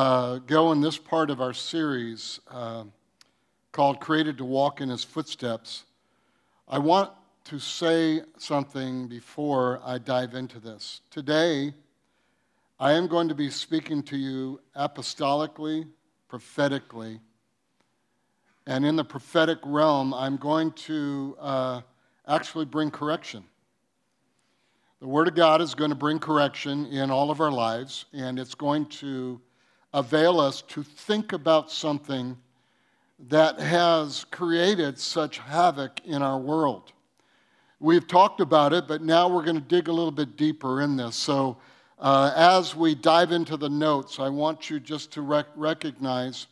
uh, go in this part of our series uh, called Created to Walk in His Footsteps, I want to say something before I dive into this. Today, I am going to be speaking to you apostolically, prophetically, and in the prophetic realm, I'm going to uh, actually bring correction. The Word of God is going to bring correction in all of our lives, and it's going to avail us to think about something that has created such havoc in our world. We've talked about it, but now we're going to dig a little bit deeper in this. So, uh, as we dive into the notes, I want you just to rec- recognize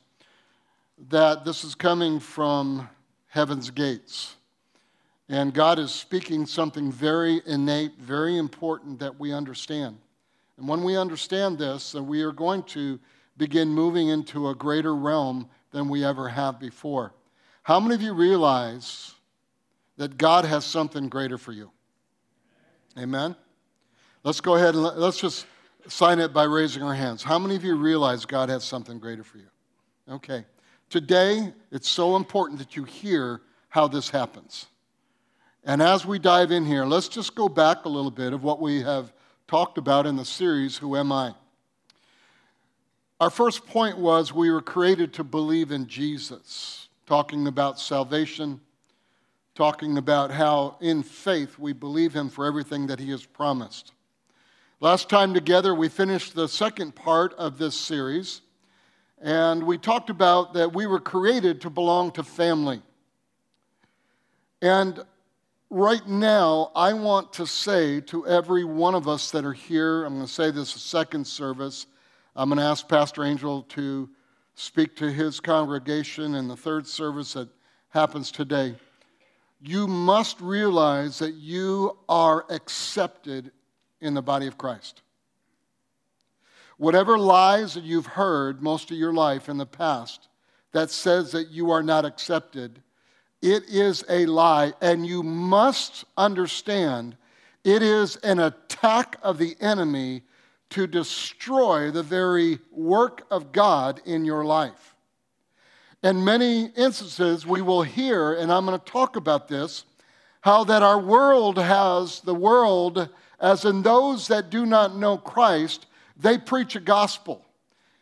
that this is coming from heaven's gates. And God is speaking something very innate, very important that we understand. And when we understand this, then we are going to begin moving into a greater realm than we ever have before. How many of you realize that God has something greater for you? Amen? Let's go ahead and let's just sign it by raising our hands. How many of you realize God has something greater for you? Okay. Today, it's so important that you hear how this happens. And as we dive in here, let's just go back a little bit of what we have talked about in the series, Who Am I? Our first point was we were created to believe in Jesus, talking about salvation, talking about how in faith we believe Him for everything that He has promised. Last time together, we finished the second part of this series, and we talked about that we were created to belong to family. And right now, I want to say to every one of us that are here, I'm going to say this a second service I'm going to ask Pastor Angel to speak to his congregation in the third service that happens today. You must realize that you are accepted in the body of Christ. Whatever lies that you've heard most of your life in the past that says that you are not accepted, it is a lie, and you must understand it is an attack of the enemy to destroy the very work of God in your life. In many instances, we will hear, and I'm going to talk about this, how that our world has the world, as in those that do not know Christ, they preach a gospel.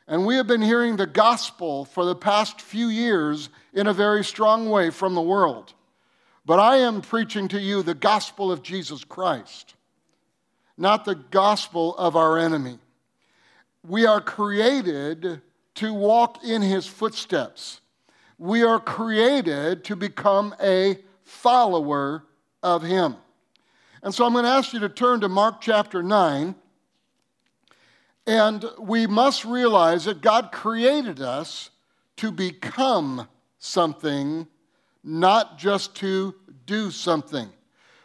And we have been hearing the gospel for the past few years in a very strong way from the world. But I am preaching to you the gospel of Jesus Christ not the gospel of our enemy. We are created to walk in his footsteps. We are created to become a follower of him. And so I'm going to ask you to turn to Mark chapter 9. And we must realize that God created us to become something, not just to do something.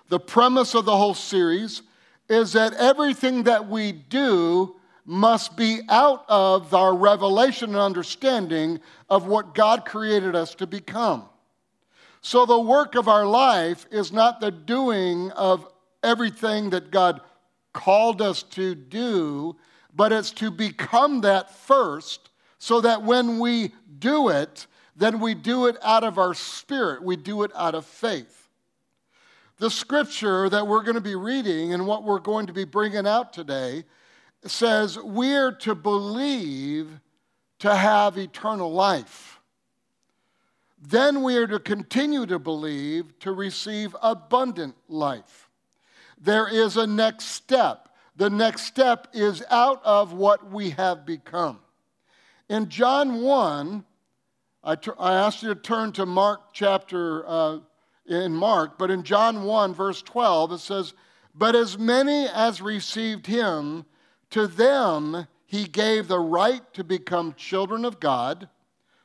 The premise of the whole series is that everything that we do must be out of our revelation and understanding of what God created us to become. So, the work of our life is not the doing of everything that God called us to do, but it's to become that first so that when we do it, then we do it out of our spirit, we do it out of faith. The scripture that we're going to be reading and what we're going to be bringing out today says we're to believe to have eternal life. Then we are to continue to believe to receive abundant life. There is a next step. The next step is out of what we have become. In John 1, I, asked you to turn to Mark chapter uh, in Mark, but in John 1, verse 12, it says, But as many as received him, to them he gave the right to become children of God,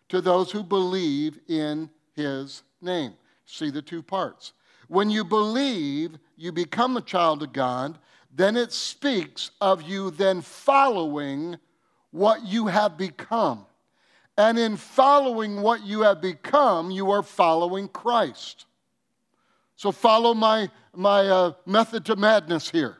to those who believe in his name. See the two parts. When you believe, you become a child of God, then it speaks of you then following what you have become. And in following what you have become, you are following Christ. So follow my, my uh, method to madness here.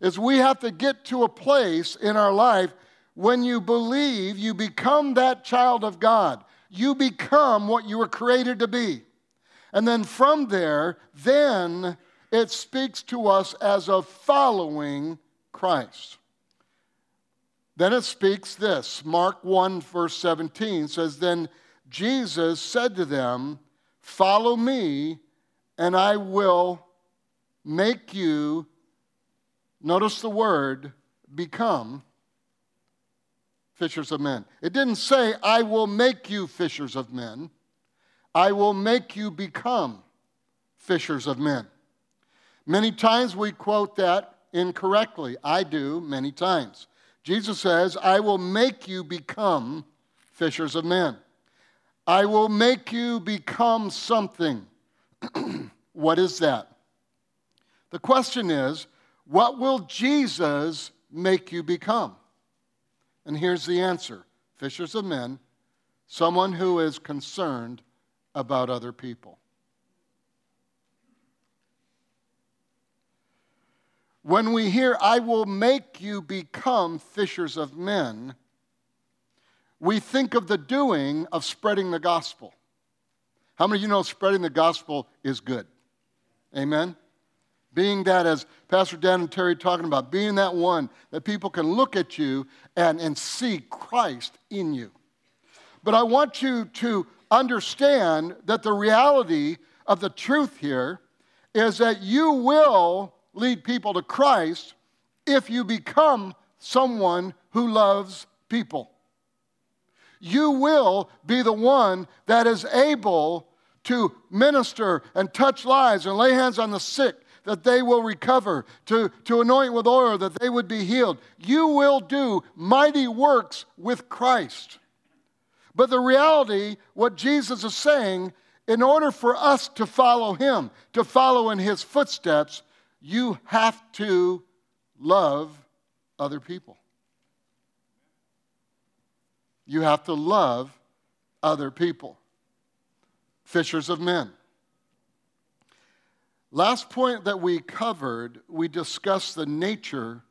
Is we have to get to a place in our life when you believe, you become that child of God. You become what you were created to be. And then from there, then it speaks to us as of following Christ. Then it speaks this Mark 1, verse 17 says, Then Jesus said to them, Follow me, and I will make you, notice the word, become fishers of men. It didn't say, I will make you fishers of men. I will make you become fishers of men. Many times we quote that incorrectly. I do many times. Jesus says, I will make you become fishers of men. I will make you become something. what is that? The question is, what will Jesus make you become? And here's the answer fishers of men, someone who is concerned about other people. When we hear, I will make you become fishers of men, we think of the doing of spreading the gospel. How many of you know spreading the gospel is good? Amen? Being that, as Pastor Dan and Terry talking about, being that one that people can look at you and, and see Christ in you. But I want you to understand that the reality of the truth here is that you will lead people to Christ if you become someone who loves people. You will be the one that is able to minister and touch lives and lay hands on the sick that they will recover, to, to anoint with oil that they would be healed. You will do mighty works with Christ. But the reality, what Jesus is saying, in order for us to follow him, to follow in his footsteps, you have to love other people. You have to love other people. Fishers of men. Last point that we covered, we discussed the nature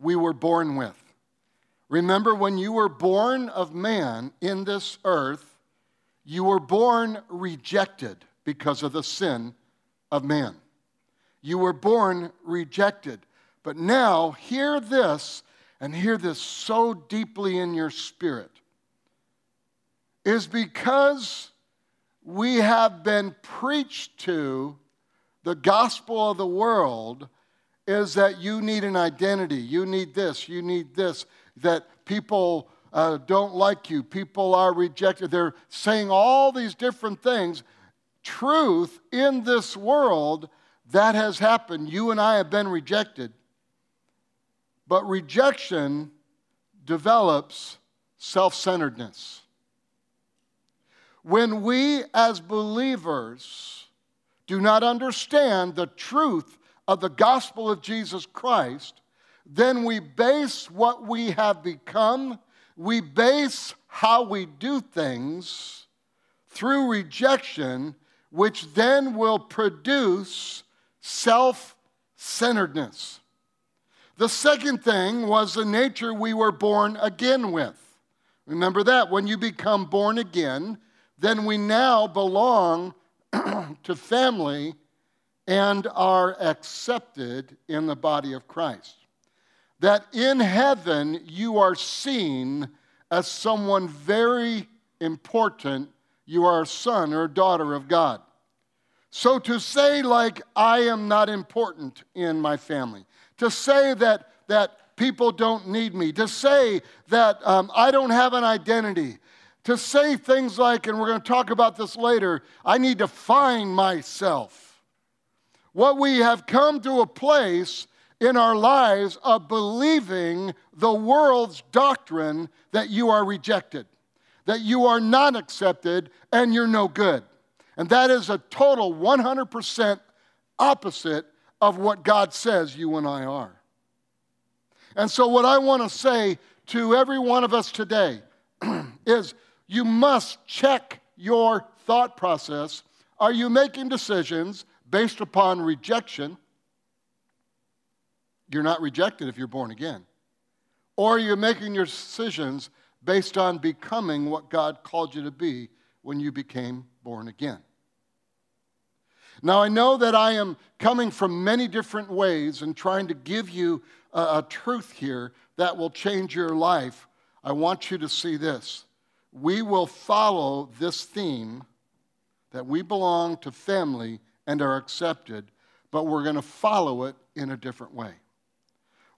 we were born with. Remember, when you were born of man in this earth, you were born rejected because of the sin of man. You were born rejected. But now, hear this, and hear this so deeply in your spirit, is because we have been preached to the gospel of the world is that you need an identity. You need this, you need this, that people uh, don't like you, people are rejected. They're saying all these different things. Truth in this world, that has happened. You and I have been rejected. But rejection develops self centeredness. When we as believers, do not understand the truth of the gospel of Jesus Christ, then we base what we have become, we base how we do things through rejection, which then will produce self centeredness. The second thing was the nature we were born again with. Remember that when you become born again, then we now belong to family and are accepted in the body of Christ. That in heaven you are seen as someone very important. You are a son or a daughter of God. So to say, like, I am not important in my family, to say that, that people don't need me, to say that um, I don't have an identity, to say things like, and we're going to talk about this later, I need to find myself. What we have come to a place in our lives of believing the world's doctrine that you are rejected, that you are not accepted, and you're no good. And that is a total 100% opposite of what God says you and I are. And so, what I want to say to every one of us today is you must check your thought process. Are you making decisions based upon rejection? You're not rejected if you're born again. Or are you're making your decisions based on becoming what God called you to be when you became born again. Now, I know that I am coming from many different ways and trying to give you a, a, truth here that will change your life. I want you to see this. We will follow this theme that we belong to family and are accepted, but we're going to follow it in a different way.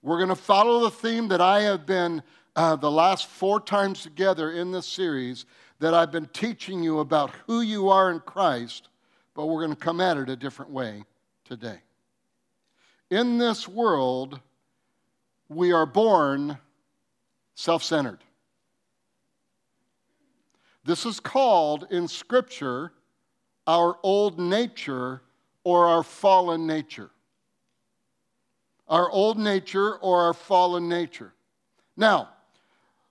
We're going to follow the theme that I have been uh, the last four times together in this series that I've been teaching you about who you are in Christ, but we're going to come at it a different way today. In this world, we are born self centered. This is called in Scripture our old nature or our fallen nature. Our old nature or our fallen nature. Now,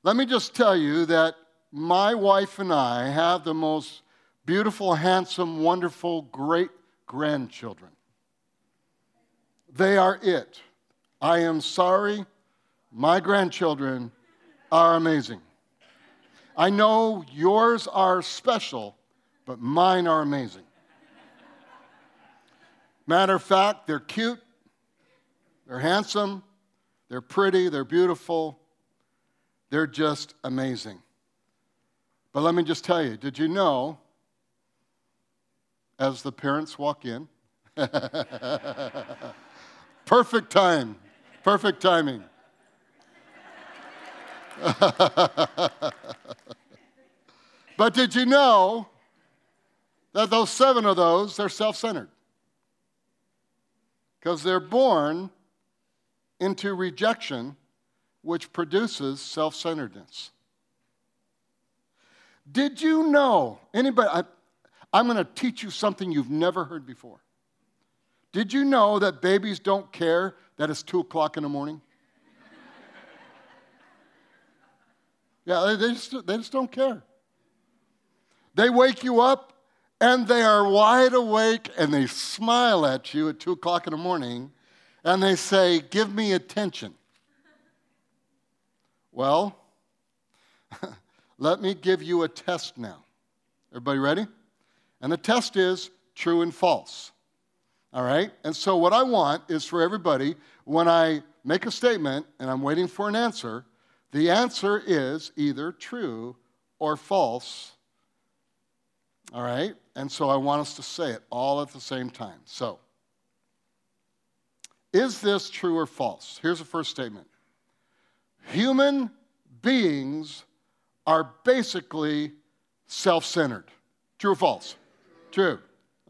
let me just tell you that my wife and I have the most beautiful, handsome, wonderful, great grandchildren. They are it. I am sorry, my grandchildren are amazing. I know yours are special, but mine are amazing. Matter of fact, they're cute, they're handsome, they're pretty, they're beautiful, they're just amazing. But let me just tell you did you know, as the parents walk in, perfect time, perfect timing. but did you know that those seven of those, they're self centered? Because they're born into rejection, which produces self centeredness. Did you know? Anybody? I, I'm going to teach you something you've never heard before. Did you know that babies don't care that it's 2 o'clock in the morning? Yeah, they just, they just don't care. They wake you up and they are wide awake and they smile at you at 2 o'clock in the morning and they say, Give me attention. Well, let me give you a test now. Everybody ready? And the test is true and false. All right? And so, what I want is for everybody, when I make a statement and I'm waiting for an answer, the answer is either true or false. All right? And so I want us to say it all at the same time. So, is this true or false? Here's the first statement Human beings are basically self centered. True or false? True.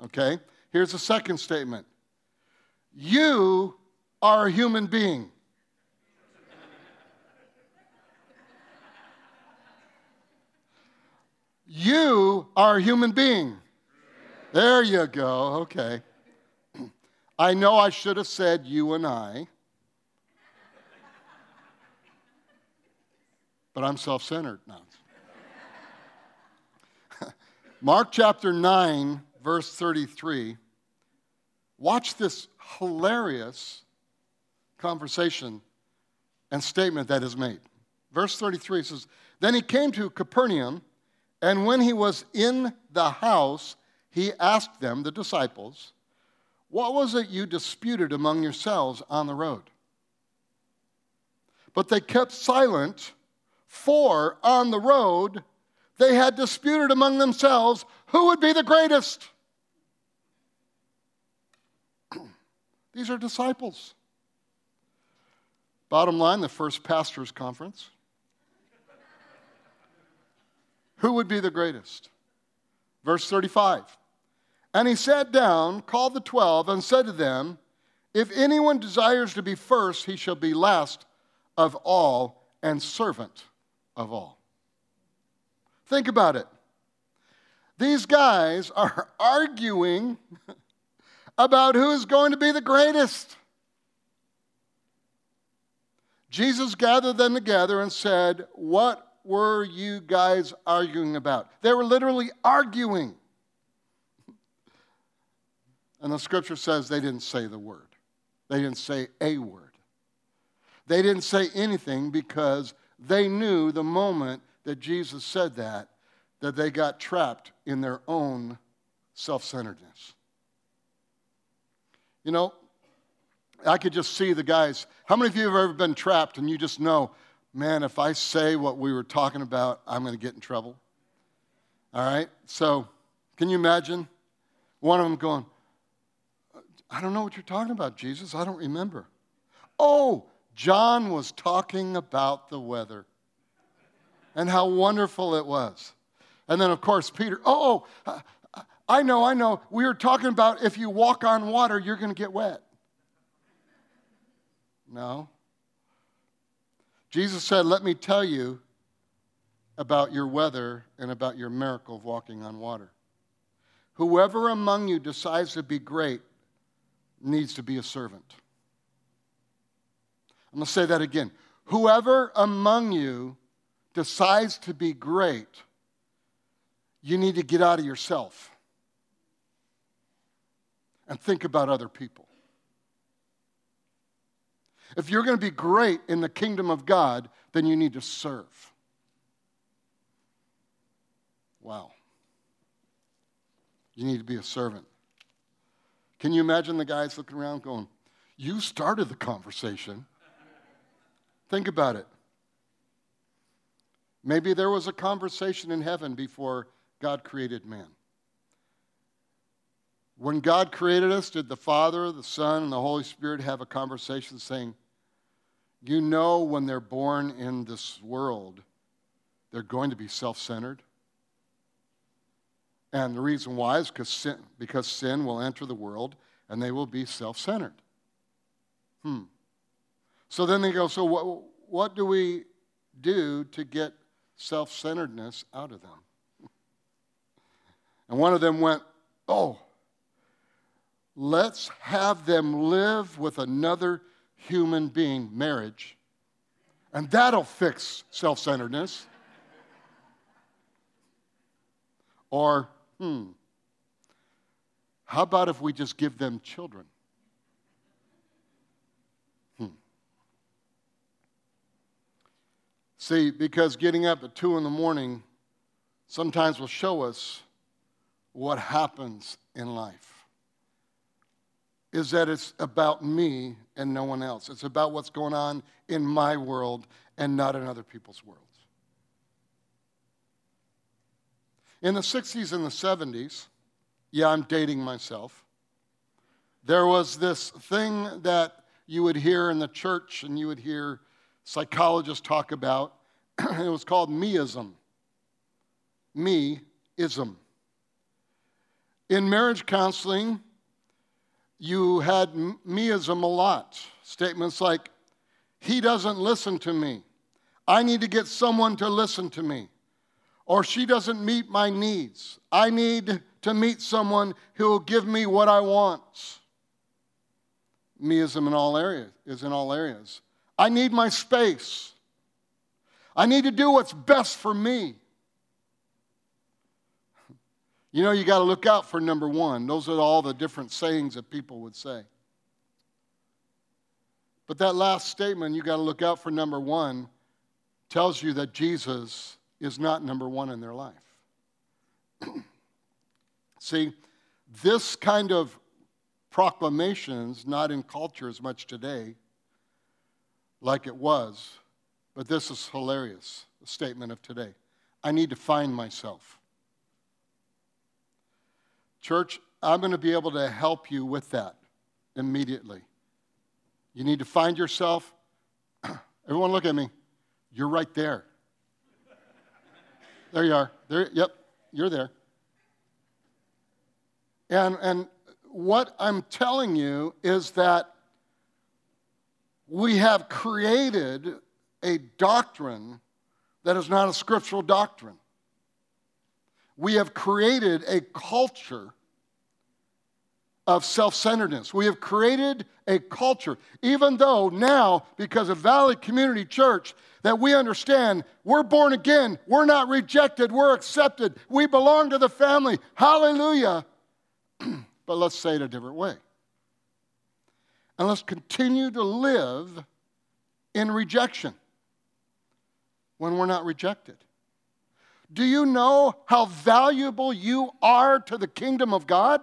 Okay. Here's the second statement You are a human being. You are a human being. There you go. Okay. I know I should have said you and I, but I'm self centered now. Mark chapter 9, verse 33. Watch this hilarious conversation and statement that is made. Verse 33 says, Then he came to Capernaum, and when he was in the house, he asked them, the disciples, What was it you disputed among yourselves on the road? But they kept silent, for on the road they had disputed among themselves who would be the greatest. These are disciples. Bottom line the first pastor's conference. Who would be the greatest? Verse 35. And he sat down, called the twelve, and said to them, If anyone desires to be first, he shall be last of all and servant of all. Think about it. These guys are arguing about who is going to be the greatest. Jesus gathered them together and said, What were you guys arguing about? They were literally arguing. And the scripture says they didn't say the word, they didn't say a word. They didn't say anything because they knew the moment that Jesus said that, that they got trapped in their own self centeredness. You know, I could just see the guys. How many of you have ever been trapped and you just know, man, if I say what we were talking about, I'm going to get in trouble? All right? So, can you imagine one of them going, I don't know what you're talking about, Jesus. I don't remember. Oh, John was talking about the weather and how wonderful it was. And then, of course, Peter, oh, oh I know, I know. We were talking about if you walk on water, you're going to get wet. No. Jesus said, Let me tell you about your weather and about your miracle of walking on water. Whoever among you decides to be great needs to be a servant. I'm going to say that again. Whoever among you decides to be great, you need to get out of yourself and think about other people. If you're going to be great in the kingdom of God, then you need to serve. Wow. You need to be a servant. Can you imagine the guys looking around going, You started the conversation. Think about it. Maybe there was a conversation in heaven before God created man. When God created us, did the Father, the Son, and the Holy Spirit have a conversation saying, You know, when they're born in this world, they're going to be self centered? And the reason why is because sin, because sin will enter the world and they will be self centered. Hmm. So then they go, so what, what do we do to get self centeredness out of them? And one of them went, oh, let's have them live with another human being, marriage, and that'll fix self centeredness. or, hmm, how about if we just give them children? See, because getting up at 2 in the morning sometimes will show us what happens in life. Is that it's about me and no one else. It's about what's going on in my world and not in other people's worlds. In the 60s and the 70s, yeah, I'm dating myself, there was this thing that you would hear in the church and you would hear psychologists talk about. it was called meism. Me-ism. In marriage counseling, you had meism a lot. Statements like, he doesn't listen to me. I need to get someone to listen to me. Or she doesn't meet my needs. I need to meet someone who will give me what I want. Meism in all areas is in all areas. I need my space. I need to do what's best for me. You know, you got to look out for number one. Those are all the different sayings that people would say. But that last statement, you got to look out for number one, tells you that Jesus is not number one in their life. See, this kind of proclamations not in culture as much today like it was, but this is hilarious, the statement of today. I need to find myself. Church, I'm going to be able to help you with that immediately. You need to find yourself. Everyone, look at me. You're right there. There you are. There, yep, you're there. And, and what I'm telling you is that we have created a doctrine that is not a scriptural doctrine. We have created a culture of self centeredness. We have created a culture, even though now, because of Valley Community Church, that we understand we're born again, we're not rejected, we're accepted, we belong to the family. Hallelujah. but let's say it a different way and let's continue to live in rejection when we're not rejected? Do you know how valuable you are to the kingdom of God?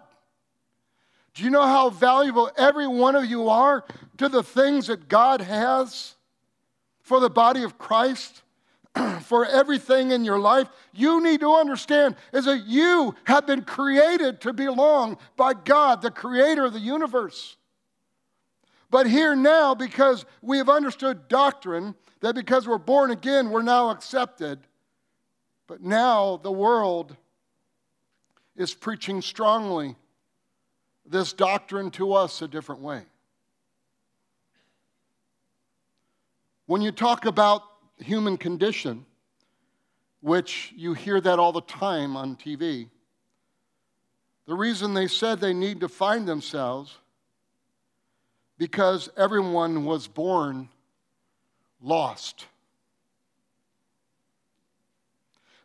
Do you know how valuable every one of you are to the things that God has for the body of Christ, for everything in your life? You need to understand is that you have been created to belong by God, the creator of the universe. But here now, because we have understood doctrine, that because we're born again, we're now accepted. But now the world is preaching strongly this doctrine to us a different way. When you talk about human condition, which you hear that all the time on TV, the reason they said they need to find themselves because everyone was born lost.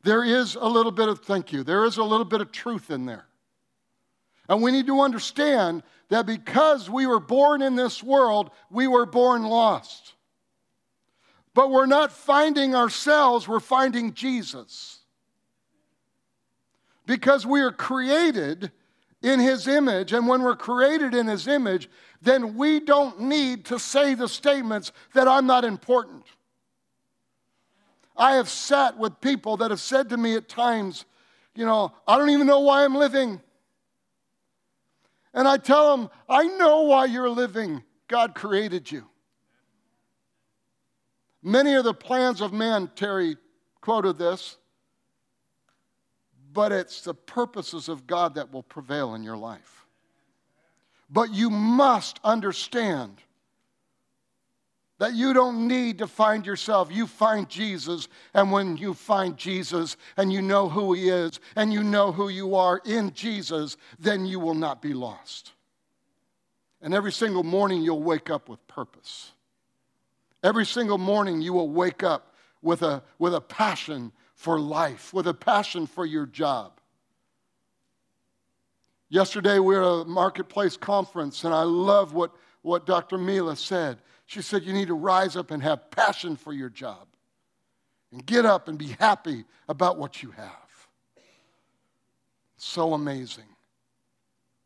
There is a little bit of, thank you, there is a little bit of truth in there. And we need to understand that because we were born in this world, we were born lost. But we're not finding ourselves, we're finding Jesus. Because we are created in His image, and when we're created in His image, then we don't need to say the statements that I'm not important. I have sat with people that have said to me at times, you know, I don't even know why I'm living. And I tell them, I know why you're living. God created you. Many are the plans of man, Terry quoted this, but it's the purposes of God that will prevail in your life. But you must understand that you don't need to find yourself. You find Jesus. And when you find Jesus and you know who he is and you know who you are in Jesus, then you will not be lost. And every single morning you'll wake up with purpose. Every single morning you will wake up with a, with a passion for life, with a passion for your job. Yesterday we were at a marketplace conference, and I love what, what Dr. Mila said. She said, You need to rise up and have passion for your job and get up and be happy about what you have. So amazing.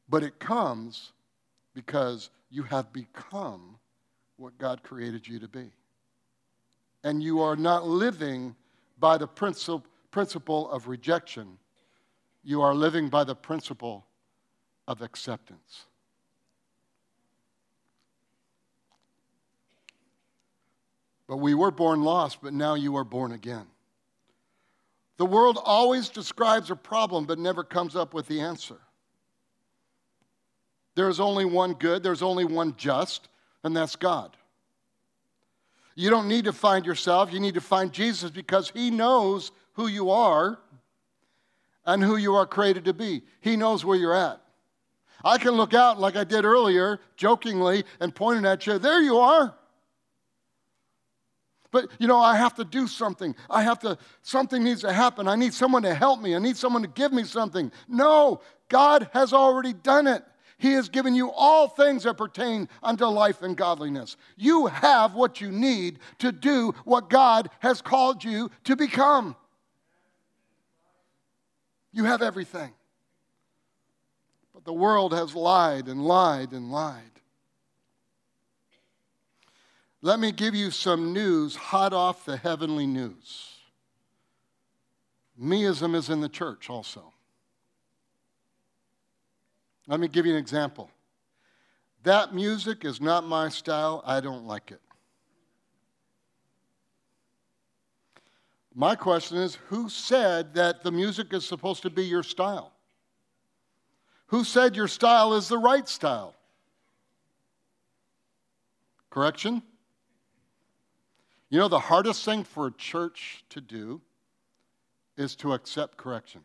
But it comes because you have become what God created you to be. And you are not living by the principle of rejection, you are living by the principle of acceptance. But we were born lost, but now you are born again. The world always describes a problem, but never comes up with the answer. There's only one good, there's only one just, and that's God. You don't need to find yourself, you need to find Jesus because He knows who you are and who you are created to be. He knows where you're at. I can look out like I did earlier, jokingly, and pointing at you, there you are. But, you know, I have to do something. I have to, something needs to happen. I need someone to help me. I need someone to give me something. No, God has already done it. He has given you all things that pertain unto life and godliness. You have what you need to do what God has called you to become. You have everything. But the world has lied and lied and lied. Let me give you some news hot off the heavenly news. Meism is in the church also. Let me give you an example. That music is not my style. I don't like it. My question is who said that the music is supposed to be your style? Who said your style is the right style? Correction? You know, the hardest thing for a church to do is to accept correction.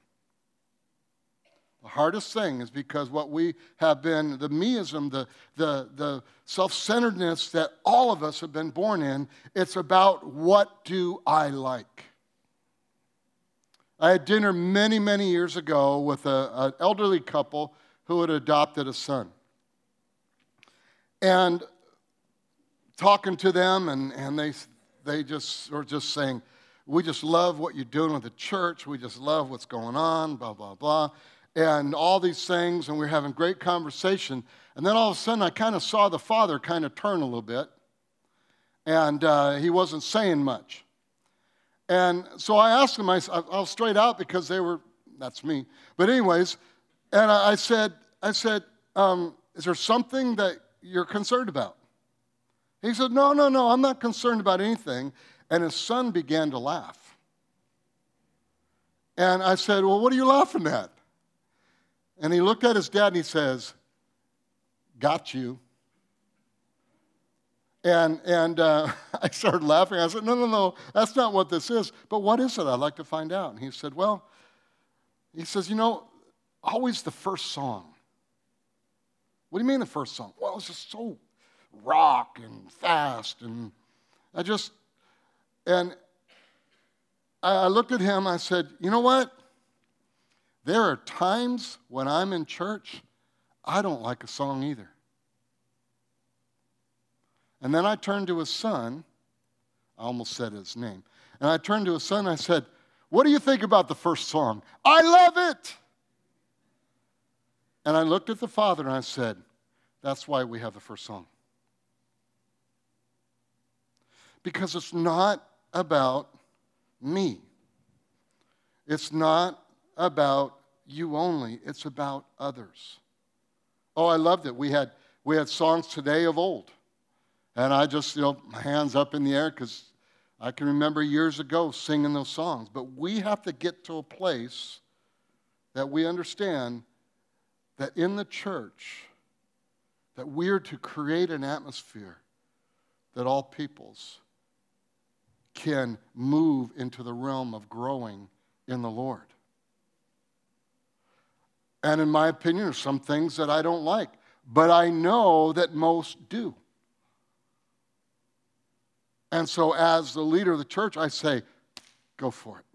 The hardest thing is because what we have been, the meism, the, the, the self centeredness that all of us have been born in, it's about what do I like? I had dinner many, many years ago with an elderly couple who had adopted a son. And talking to them, and, and they, they just were just saying, We just love what you're doing with the church. We just love what's going on, blah, blah, blah. And all these things, and we we're having great conversation. And then all of a sudden, I kind of saw the father kind of turn a little bit, and uh, he wasn't saying much. And so I asked him, I, I'll straight out because they were, that's me. But, anyways, and I said, I said, um, is there something that you're concerned about? He said, No, no, no, I'm not concerned about anything. And his son began to laugh. And I said, Well, what are you laughing at? And he looked at his dad and he says, Got you. And, and uh, I started laughing. I said, No, no, no, that's not what this is. But what is it? I'd like to find out. And he said, Well, he says, You know, always the first song. What do you mean the first song? Well, it's just so rock and fast. And I just, and I looked at him, I said, You know what? There are times when I'm in church, I don't like a song either. And then I turned to his son. I almost said his name. And I turned to his son I said, What do you think about the first song? I love it. And I looked at the father and I said, That's why we have the first song. Because it's not about me, it's not about you only, it's about others. Oh, I loved it. We had, we had songs today of old. And I just, you know, my hands up in the air because I can remember years ago singing those songs. But we have to get to a place that we understand that in the church, that we're to create an atmosphere that all peoples can move into the realm of growing in the Lord. And in my opinion, there's some things that I don't like, but I know that most do. And so, as the leader of the church, I say, go for it.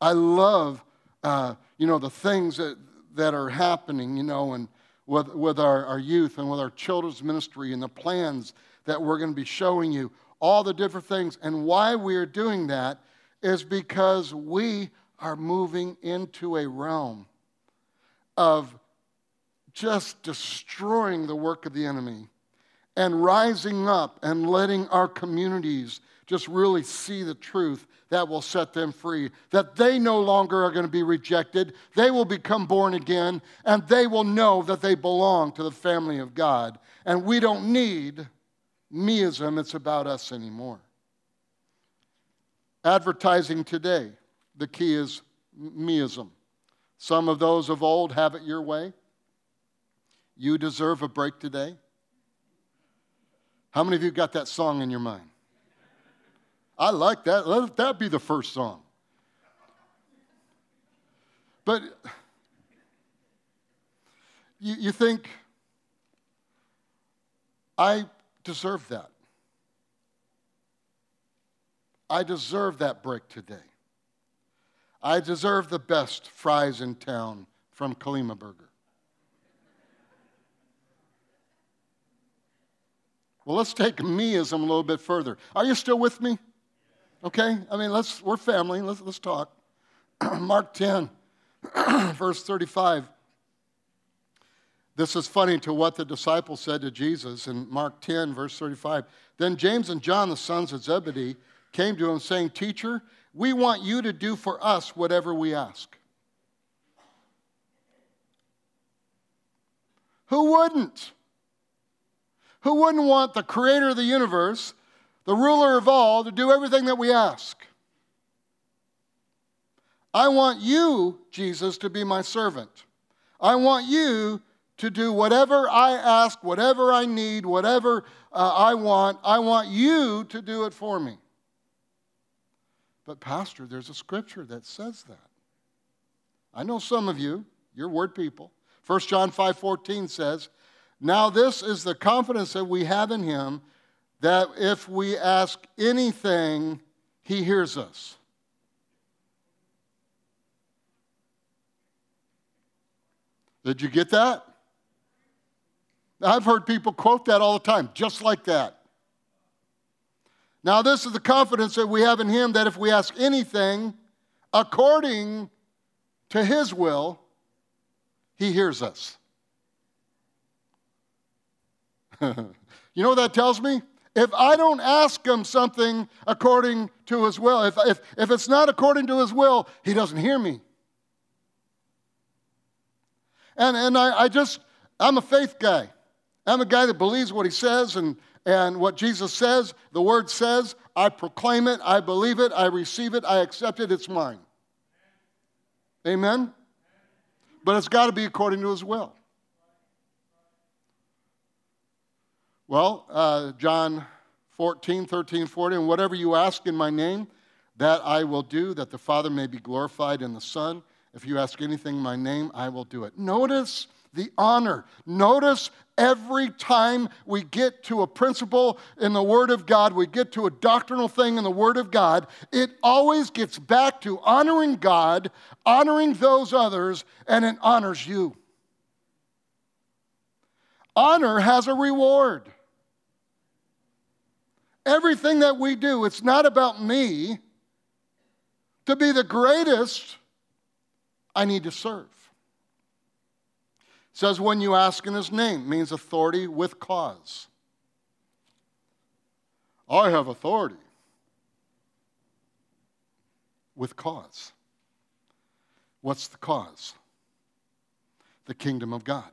I love, uh, you know, the things that, that are happening, you know, and with, with our, our youth and with our children's ministry and the plans that we're going to be showing you, all the different things. And why we are doing that is because we are moving into a realm of just destroying the work of the enemy and rising up and letting our communities just really see the truth that will set them free. That they no longer are going to be rejected, they will become born again, and they will know that they belong to the family of God. And we don't need meism, it's about us anymore. Advertising today, the key is meism. Some of those of old have it your way. You deserve a break today. How many of you got that song in your mind? I like that. Let that be the first song. But you, you think, I deserve that. I deserve that break today. I deserve the best fries in town from Kalima Burger. Well, let's take meism a little bit further. Are you still with me? Okay? I mean, let's, we're family. Let's, let's talk. Mark 10, verse 35. This is funny to what the disciples said to Jesus in Mark 10, verse 35. Then James and John, the sons of Zebedee, came to him saying, Teacher, we want you to do for us whatever we ask. Who wouldn't? Who wouldn't want the creator of the universe, the ruler of all, to do everything that we ask? I want you, Jesus, to be my servant. I want you to do whatever I ask, whatever I need, whatever uh, I want. I want you to do it for me. But, Pastor, there's a scripture that says that. I know some of you, you're word people. 1 John 5 14 says, now, this is the confidence that we have in Him that if we ask anything, He hears us. Did you get that? I've heard people quote that all the time, just like that. Now, this is the confidence that we have in Him that if we ask anything according to His will, He hears us. you know what that tells me? If I don't ask Him something according to His will, if, if, if it's not according to His will, He doesn't hear me. And, and I, I just, I'm a faith guy. I'm a guy that believes what he says and, and what Jesus says, the word says. I proclaim it, I believe it, I receive it, I accept it, it's mine. Amen? But it's got to be according to his will. Well, uh, John 14, 13, 14, and whatever you ask in my name, that I will do, that the Father may be glorified in the Son. If you ask anything in my name, I will do it. Notice the honor. Notice every time we get to a principle in the Word of God, we get to a doctrinal thing in the Word of God, it always gets back to honoring God, honoring those others, and it honors you. Honor has a reward. Everything that we do, it's not about me. To be the greatest, I need to serve. Says, when you ask in his name, means authority with cause. I have authority with cause. What's the cause? The kingdom of God.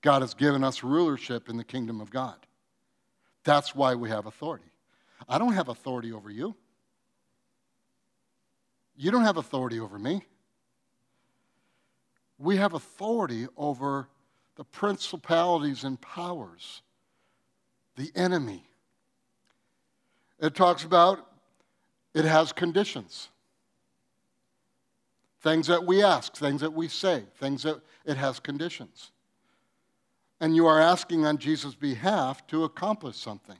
God has given us rulership in the kingdom of God. That's why we have authority. I don't have authority over you. You don't have authority over me we have authority over the principalities and powers, the enemy. It talks about it has conditions. Things that we ask, things that we say, things that it has conditions. And you are asking on Jesus' behalf to accomplish something.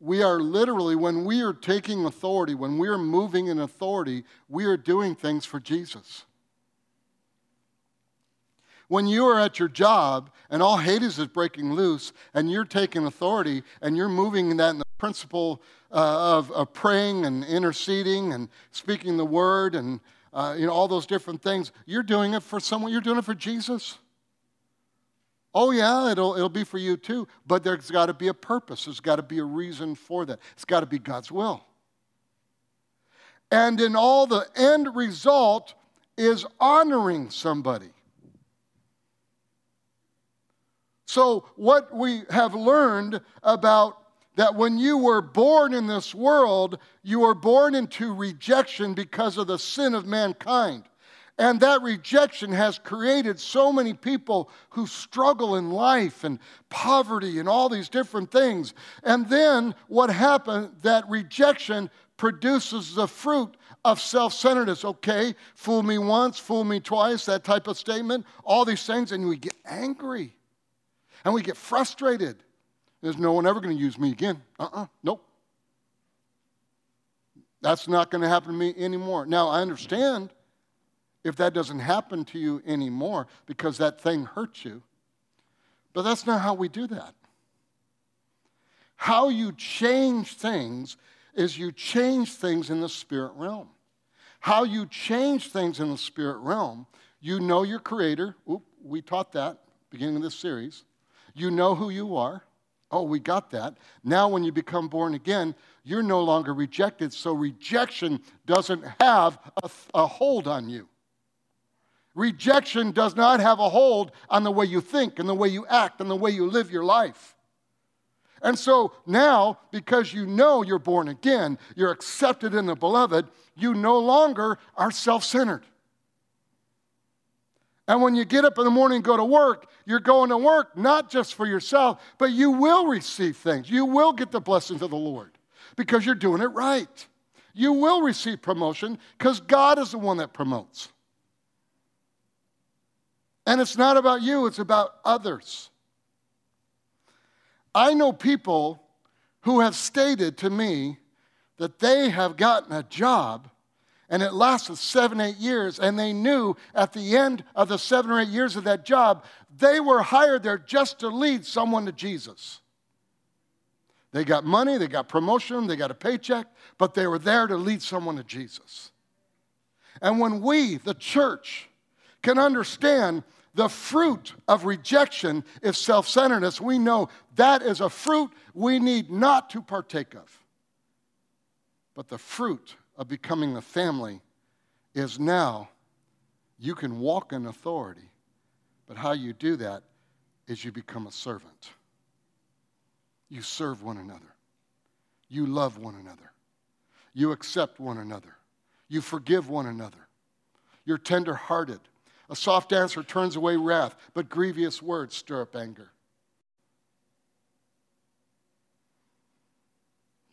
We are literally, when we are taking authority, when we are moving in authority, we are doing things for Jesus. When you are at your job and all Hades is breaking loose and you're taking authority and you're moving that in the principle uh, of, of, praying and interceding and speaking the word and uh, you know all those different things, you're doing it for someone. You're doing it for Jesus. Oh yeah, it'll it'll be for you too. But there's got to be a purpose. There's got to be a reason for that. It's got to be God's will. And in all, the end result is honoring somebody. So, what we have learned about that when you were born in this world, you were born into rejection because of the sin of mankind. And that rejection has created so many people who struggle in life and poverty and all these different things. And then what happened, that rejection produces the fruit of self centeredness. Okay, fool me once, fool me twice, that type of statement, all these things, and we get angry. And we get frustrated. There's no one ever going to use me again. Uh uh-uh, uh nope. That's not going to happen to me anymore. Now, I understand if that doesn't happen to you anymore because that thing hurts you. But that's not how we do that. How you change things is you change things in the spirit realm. How you change things in the spirit realm, you know your creator. Oop, we taught that beginning of this series. You know who you are. Oh, we got that. Now, when you become born again, you're no longer rejected, so rejection doesn't have a, a, hold on you. Rejection does not have a hold on the way you think and the way you act and the way you live your life. And so now, because you know you're born again, you're accepted in the beloved, you no longer are self centered. And when you get up in the morning and go to work, you're going to work not just for yourself, but you will receive things. You will get the blessings of the Lord because you're doing it right. You will receive promotion because God is the one that promotes. And it's not about you, it's about others. I know people who have stated to me that they have gotten a job And it lasted seven, eight years. And they knew at the end of the seven or eight years of that job, they were hired there just to lead someone to Jesus. They got money, they got promotion, they got a paycheck, but they were there to lead someone to Jesus. And when we, the church, can understand the fruit of rejection is self centeredness, we know that is a fruit we need not to partake of. But the fruit of becoming a family is now you can walk in authority, but how you do that is you become a servant. You serve one another. You love one another. You accept one another. You forgive one another. You're tenderhearted. A soft answer turns away wrath, but grievous words stir up anger.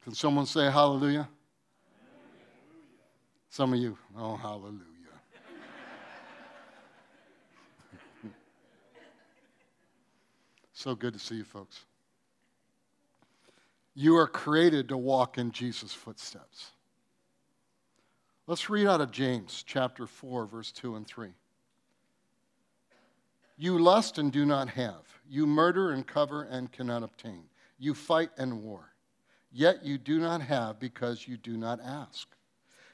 Can someone say hallelujah? Some of you, oh, hallelujah. so good to see you, folks. You are created to walk in Jesus' footsteps. Let's read out of James chapter 4, verse 2 and 3. You lust and do not have. You murder and cover and cannot obtain. You fight and war. Yet you do not have because you do not ask.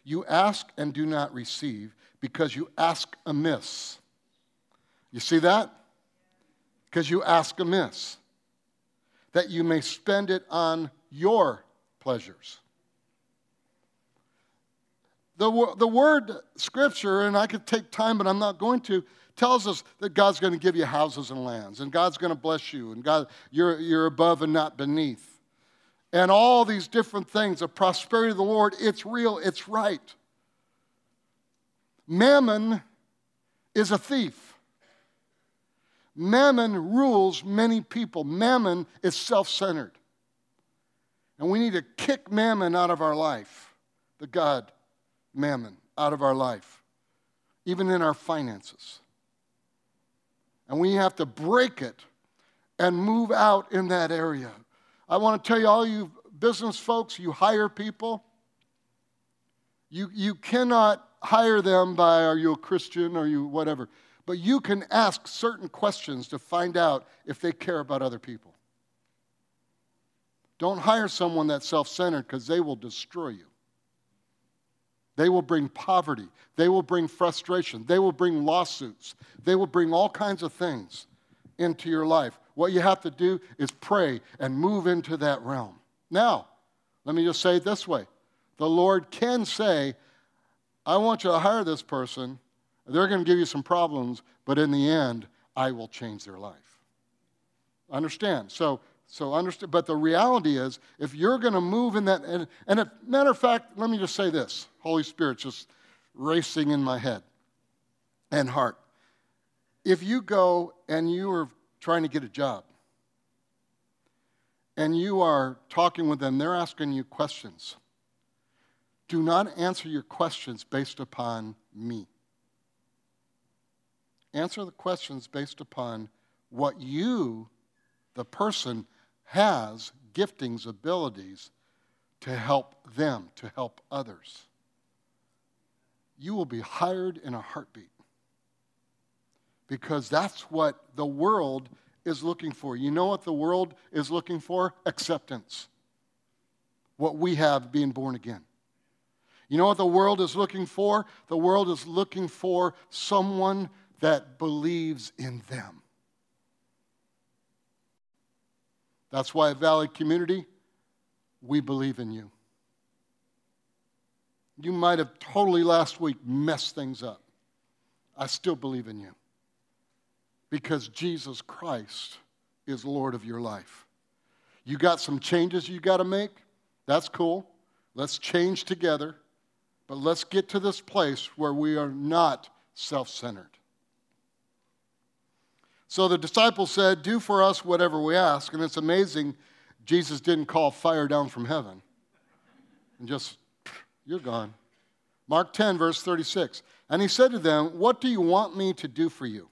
You ask and do not receive because you ask amiss. You see that? Because you ask amiss that you may spend it on your pleasures. The, the word scripture, and I could take time, but I'm not going to, tells us that God's going to give you houses and lands, and God's going to bless you, and God, you're, you're above and not beneath. And all these different things, the prosperity of the Lord, it's real, it's right. Mammon is a thief. Mammon rules many people. Mammon is self centered. And we need to kick mammon out of our life, the God mammon out of our life, even in our finances. And we have to break it and move out in that area. I want to tell you, all you business folks, you hire people, you, you cannot hire them by are you a Christian or you whatever. But you can ask certain questions to find out if they care about other people. Don't hire someone that's self centered because they will destroy you. They will bring poverty. They will bring frustration. They will bring lawsuits. They will bring all kinds of things into your life. What you have to do is pray and move into that realm. Now, let me just say it this way the Lord can say, I want you to hire this person they're going to give you some problems, but in the end, I will change their life. Understand? So, so understand. But the reality is, if you're going to move in that, and, and if, matter of fact, let me just say this: Holy Spirit just racing in my head and heart. If you go and you are trying to get a job, and you are talking with them, they're asking you questions. Do not answer your questions based upon me. Answer the questions based upon what you, the person, has giftings, abilities to help them, to help others. You will be hired in a heartbeat because that's what the world is looking for. You know what the world is looking for? Acceptance. What we have being born again. You know what the world is looking for? The world is looking for someone that believes in them. That's why Valley Community, we believe in you. You might have totally last week messed things up. I still believe in you because Jesus Christ is Lord of your life. You got some changes you got to make? That's cool. Let's change together, but let's get to this place where we are not self centered. So the disciples said, Do for us whatever we ask. And it's amazing, Jesus didn't call fire down from heaven and just, you're gone. Mark 10, verse 36. And he said to them, What do you want me to do for you?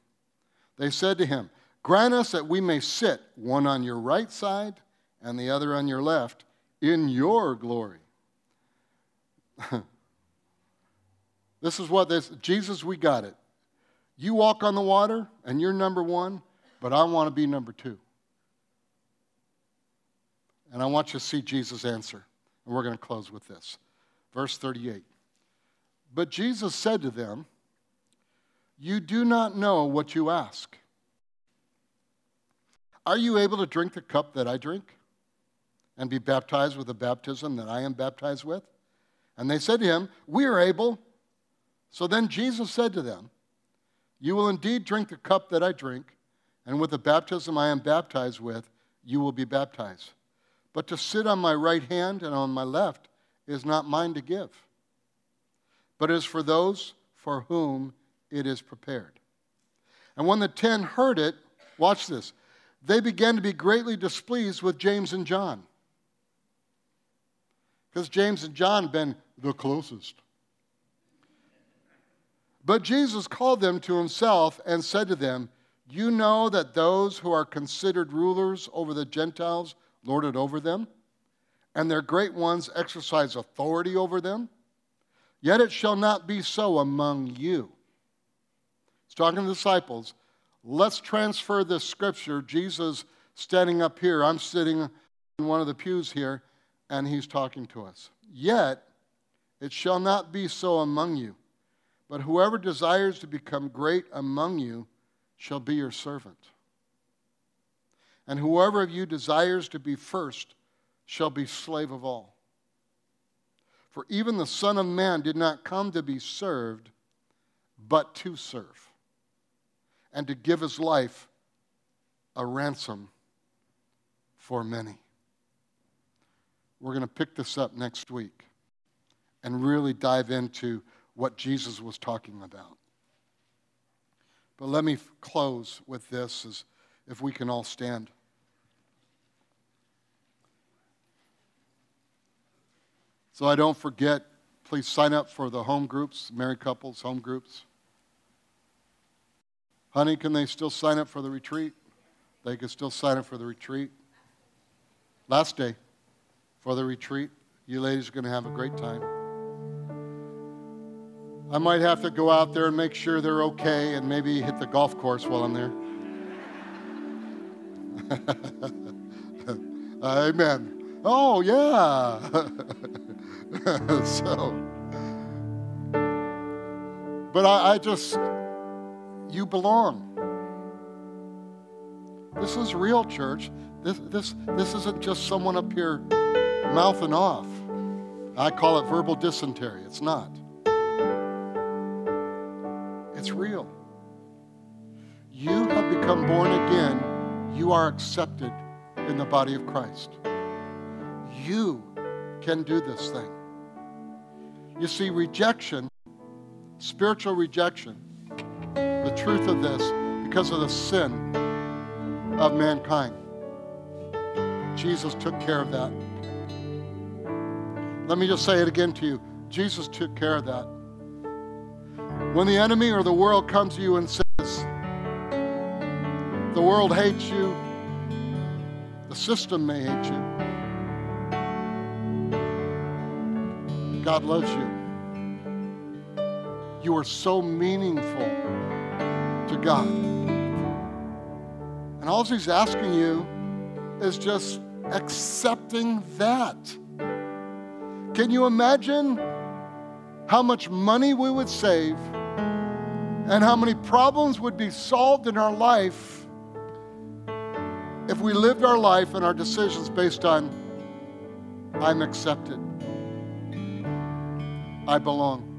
They said to him, Grant us that we may sit, one on your right side and the other on your left, in your glory. This is what this Jesus, we got it. You walk on the water and you're number one, but I want to be number two. And I want you to see Jesus' answer. And we're going to close with this. Verse 38. But Jesus said to them, You do not know what you ask. Are you able to drink the cup that I drink and be baptized with the baptism that I am baptized with? And they said to him, We are able. So then Jesus said to them, You will indeed drink the cup that I drink, and with the baptism I am baptized with, you will be baptized. But to sit on my right hand and on my left is not mine to give, but is for those for whom it is prepared. And when the ten heard it, watch this, they began to be greatly displeased with James and John. Because James and John had been the closest. But Jesus called them to himself and said to them, You know that those who are considered rulers over the Gentiles lord it over them, and their great ones exercise authority over them. Yet it shall not be so among you. He's talking to the disciples. Let's transfer this scripture. Jesus standing up here, I'm sitting in one of the pews here, and he's talking to us. Yet it shall not be so among you, but whoever desires to become great among you shall be your servant. And whoever of you desires to be first shall be slave of all. For even the Son of Man did not come to be served, but to serve, and to give his life a ransom for many. We're going to pick this up next week and really dive into what Jesus was talking about. But let me close with this as if we can all stand. So I don't forget, please sign up for the home groups, married couples, home groups. Honey, can they still sign up for the retreat? They can still sign up for the retreat. Last day for the retreat. You ladies are going to have a great time. I might have to go out there and make sure they're okay and maybe hit the golf course while I'm there. Amen. Oh, yeah. so, but I, I just, you belong. This is real, church. This, this, this isn't just someone up here mouthing off. I call it verbal dysentery. It's not. It's real. You have become born again you are accepted in the body of Christ. You can do this thing. You see, rejection, spiritual rejection, the truth of this, because of the sin of mankind, Jesus took care of that. Let me just say it again to you Jesus took care of that. When the enemy or the world comes to you and says, the world hates you. The system may hate you. God loves you. You are so meaningful God. And all He's asking you is just accepting that. Can you imagine how much money we would save and how many problems would be solved in our life if we lived our life and our decisions based on, I'm accepted, I belong.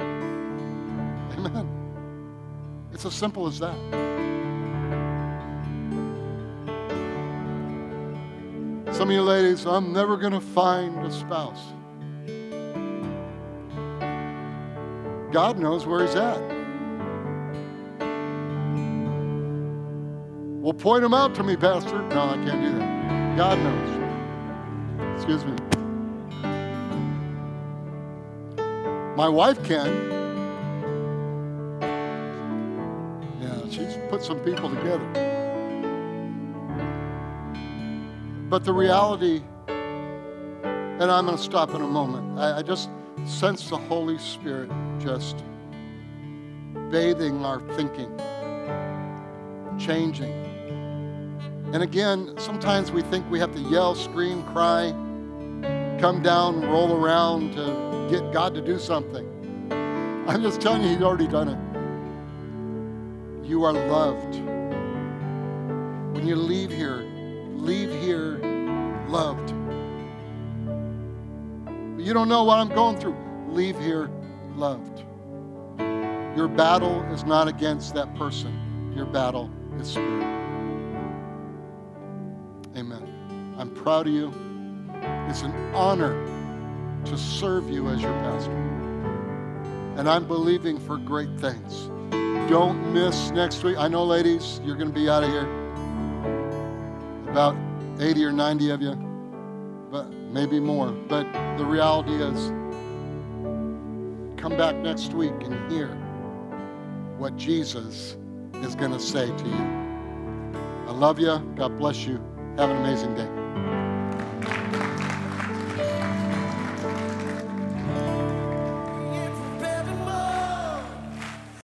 Amen. It's as simple as that. Some of you ladies, I'm never going to find a spouse. God knows where He's at. Well, point him out to me, Pastor. No, I can't do that. God knows. Excuse me. My wife can. Put some people together. But the reality, and I'm going to stop in a moment. I, I just sense the Holy Spirit just bathing our thinking, changing. And again, sometimes we think we have to yell, scream, cry, come down, roll around to get God to do something. I'm just telling you, He's already done it. You are loved. When you leave here, leave here loved. You don't know what I'm going through. Leave here loved. Your battle is not against that person, your battle is spirit. Amen. I'm proud of you. It's an honor to serve you as your pastor. And I'm believing for great things. Don't miss next week. I know, ladies, you're going to be out of here. About 80 or 90 of you, but maybe more. But the reality is, come back next week and hear what Jesus is going to say to you. I love you. God bless you. Have an amazing day.